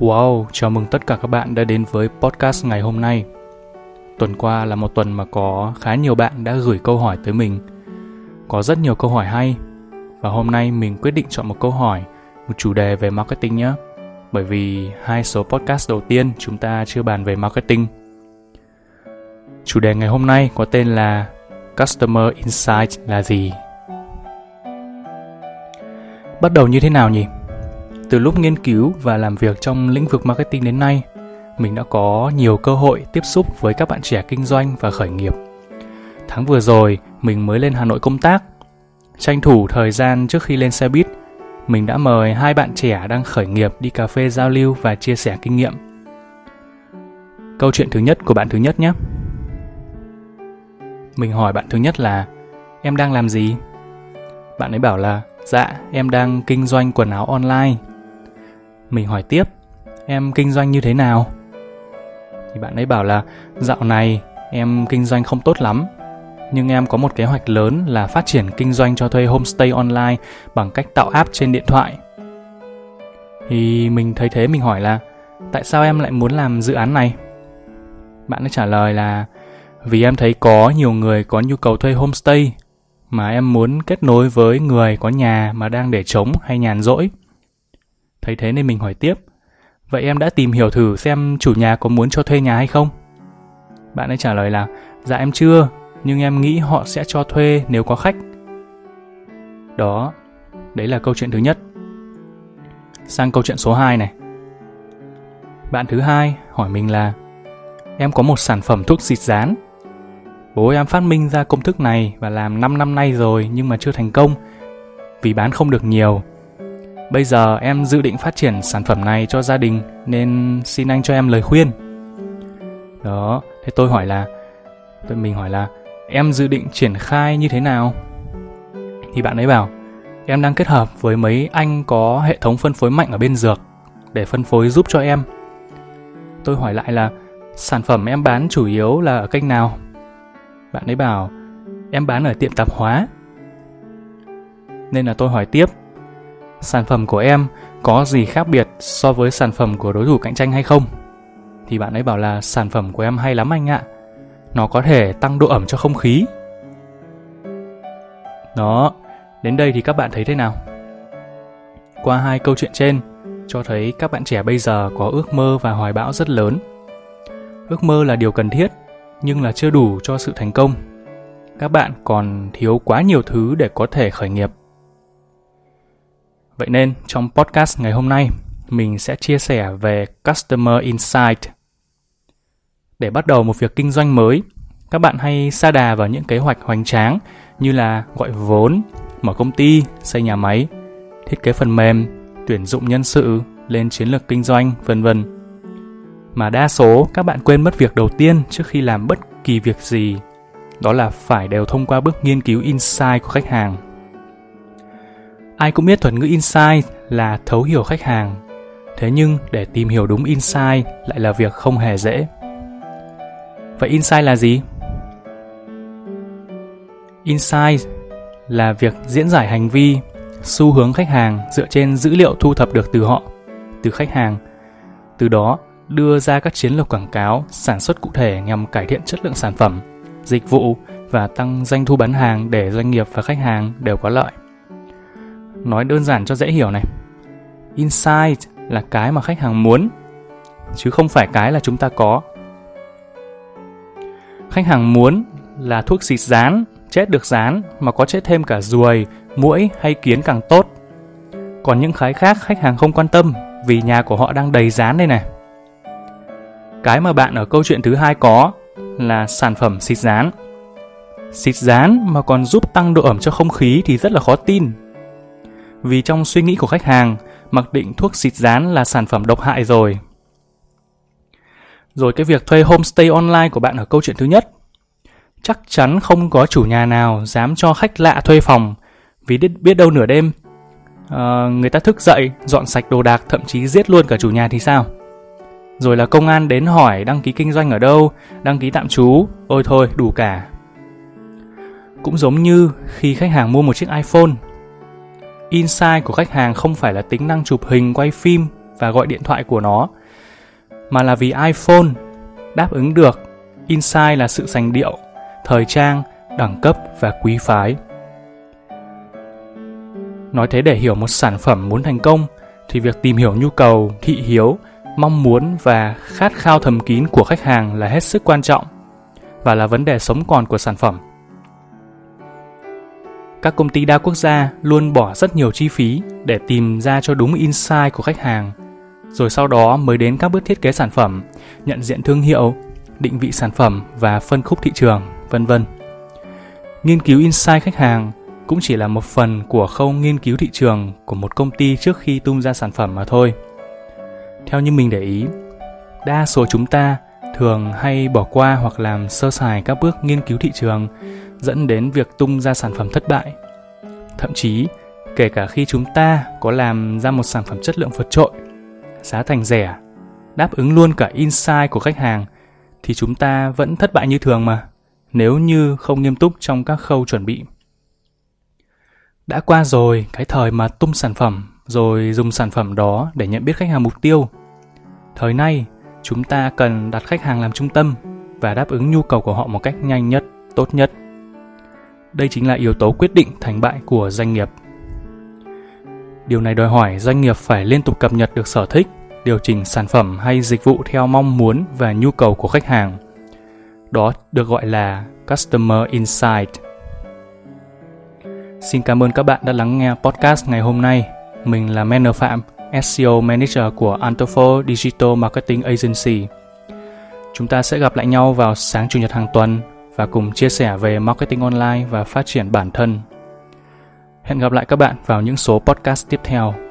Wow, chào mừng tất cả các bạn đã đến với podcast ngày hôm nay. Tuần qua là một tuần mà có khá nhiều bạn đã gửi câu hỏi tới mình. Có rất nhiều câu hỏi hay. Và hôm nay mình quyết định chọn một câu hỏi, một chủ đề về marketing nhé. Bởi vì hai số podcast đầu tiên chúng ta chưa bàn về marketing. Chủ đề ngày hôm nay có tên là Customer Insight là gì? Bắt đầu như thế nào nhỉ? Từ lúc nghiên cứu và làm việc trong lĩnh vực marketing đến nay, mình đã có nhiều cơ hội tiếp xúc với các bạn trẻ kinh doanh và khởi nghiệp. Tháng vừa rồi, mình mới lên Hà Nội công tác. Tranh thủ thời gian trước khi lên xe buýt, mình đã mời hai bạn trẻ đang khởi nghiệp đi cà phê giao lưu và chia sẻ kinh nghiệm. Câu chuyện thứ nhất của bạn thứ nhất nhé. Mình hỏi bạn thứ nhất là Em đang làm gì? Bạn ấy bảo là Dạ, em đang kinh doanh quần áo online mình hỏi tiếp, em kinh doanh như thế nào? Thì bạn ấy bảo là dạo này em kinh doanh không tốt lắm, nhưng em có một kế hoạch lớn là phát triển kinh doanh cho thuê homestay online bằng cách tạo app trên điện thoại. Thì mình thấy thế mình hỏi là tại sao em lại muốn làm dự án này? Bạn ấy trả lời là vì em thấy có nhiều người có nhu cầu thuê homestay mà em muốn kết nối với người có nhà mà đang để trống hay nhàn rỗi Thấy thế nên mình hỏi tiếp, vậy em đã tìm hiểu thử xem chủ nhà có muốn cho thuê nhà hay không? Bạn ấy trả lời là, dạ em chưa, nhưng em nghĩ họ sẽ cho thuê nếu có khách. Đó, đấy là câu chuyện thứ nhất. Sang câu chuyện số 2 này. Bạn thứ hai hỏi mình là, em có một sản phẩm thuốc xịt dán Bố em phát minh ra công thức này và làm 5 năm nay rồi nhưng mà chưa thành công vì bán không được nhiều Bây giờ em dự định phát triển sản phẩm này cho gia đình nên xin anh cho em lời khuyên. Đó, thế tôi hỏi là tôi mình hỏi là em dự định triển khai như thế nào? Thì bạn ấy bảo em đang kết hợp với mấy anh có hệ thống phân phối mạnh ở bên dược để phân phối giúp cho em. Tôi hỏi lại là sản phẩm em bán chủ yếu là ở kênh nào? Bạn ấy bảo em bán ở tiệm tạp hóa. Nên là tôi hỏi tiếp sản phẩm của em có gì khác biệt so với sản phẩm của đối thủ cạnh tranh hay không? Thì bạn ấy bảo là sản phẩm của em hay lắm anh ạ. Nó có thể tăng độ ẩm cho không khí. Đó, đến đây thì các bạn thấy thế nào? Qua hai câu chuyện trên, cho thấy các bạn trẻ bây giờ có ước mơ và hoài bão rất lớn. Ước mơ là điều cần thiết, nhưng là chưa đủ cho sự thành công. Các bạn còn thiếu quá nhiều thứ để có thể khởi nghiệp Vậy nên trong podcast ngày hôm nay, mình sẽ chia sẻ về Customer Insight. Để bắt đầu một việc kinh doanh mới, các bạn hay sa đà vào những kế hoạch hoành tráng như là gọi vốn, mở công ty, xây nhà máy, thiết kế phần mềm, tuyển dụng nhân sự, lên chiến lược kinh doanh, vân vân. Mà đa số các bạn quên mất việc đầu tiên trước khi làm bất kỳ việc gì, đó là phải đều thông qua bước nghiên cứu insight của khách hàng Ai cũng biết thuật ngữ insight là thấu hiểu khách hàng. Thế nhưng để tìm hiểu đúng insight lại là việc không hề dễ. Vậy insight là gì? Insight là việc diễn giải hành vi, xu hướng khách hàng dựa trên dữ liệu thu thập được từ họ, từ khách hàng. Từ đó đưa ra các chiến lược quảng cáo, sản xuất cụ thể nhằm cải thiện chất lượng sản phẩm, dịch vụ và tăng doanh thu bán hàng để doanh nghiệp và khách hàng đều có lợi. Nói đơn giản cho dễ hiểu này. Insight là cái mà khách hàng muốn, chứ không phải cái là chúng ta có. Khách hàng muốn là thuốc xịt rán, chết được rán mà có chết thêm cả ruồi, muỗi hay kiến càng tốt. Còn những cái khác khách hàng không quan tâm vì nhà của họ đang đầy rán đây này. Cái mà bạn ở câu chuyện thứ hai có là sản phẩm xịt rán. Xịt rán mà còn giúp tăng độ ẩm cho không khí thì rất là khó tin vì trong suy nghĩ của khách hàng, mặc định thuốc xịt dán là sản phẩm độc hại rồi. Rồi cái việc thuê homestay online của bạn ở câu chuyện thứ nhất. Chắc chắn không có chủ nhà nào dám cho khách lạ thuê phòng vì biết đâu nửa đêm uh, người ta thức dậy, dọn sạch đồ đạc, thậm chí giết luôn cả chủ nhà thì sao? Rồi là công an đến hỏi đăng ký kinh doanh ở đâu, đăng ký tạm trú, ôi thôi đủ cả. Cũng giống như khi khách hàng mua một chiếc iPhone Insight của khách hàng không phải là tính năng chụp hình, quay phim và gọi điện thoại của nó, mà là vì iPhone đáp ứng được insight là sự sành điệu, thời trang, đẳng cấp và quý phái. Nói thế để hiểu một sản phẩm muốn thành công thì việc tìm hiểu nhu cầu, thị hiếu, mong muốn và khát khao thầm kín của khách hàng là hết sức quan trọng và là vấn đề sống còn của sản phẩm. Các công ty đa quốc gia luôn bỏ rất nhiều chi phí để tìm ra cho đúng insight của khách hàng, rồi sau đó mới đến các bước thiết kế sản phẩm, nhận diện thương hiệu, định vị sản phẩm và phân khúc thị trường, vân vân. Nghiên cứu insight khách hàng cũng chỉ là một phần của khâu nghiên cứu thị trường của một công ty trước khi tung ra sản phẩm mà thôi. Theo như mình để ý, đa số chúng ta thường hay bỏ qua hoặc làm sơ sài các bước nghiên cứu thị trường dẫn đến việc tung ra sản phẩm thất bại. Thậm chí, kể cả khi chúng ta có làm ra một sản phẩm chất lượng vượt trội, giá thành rẻ, đáp ứng luôn cả insight của khách hàng thì chúng ta vẫn thất bại như thường mà, nếu như không nghiêm túc trong các khâu chuẩn bị. Đã qua rồi cái thời mà tung sản phẩm rồi dùng sản phẩm đó để nhận biết khách hàng mục tiêu. Thời nay, chúng ta cần đặt khách hàng làm trung tâm và đáp ứng nhu cầu của họ một cách nhanh nhất, tốt nhất. Đây chính là yếu tố quyết định thành bại của doanh nghiệp. Điều này đòi hỏi doanh nghiệp phải liên tục cập nhật được sở thích, điều chỉnh sản phẩm hay dịch vụ theo mong muốn và nhu cầu của khách hàng. Đó được gọi là Customer Insight. Xin cảm ơn các bạn đã lắng nghe podcast ngày hôm nay. Mình là Manner Phạm, SEO Manager của Antofo Digital Marketing Agency. Chúng ta sẽ gặp lại nhau vào sáng chủ nhật hàng tuần và cùng chia sẻ về marketing online và phát triển bản thân. Hẹn gặp lại các bạn vào những số podcast tiếp theo.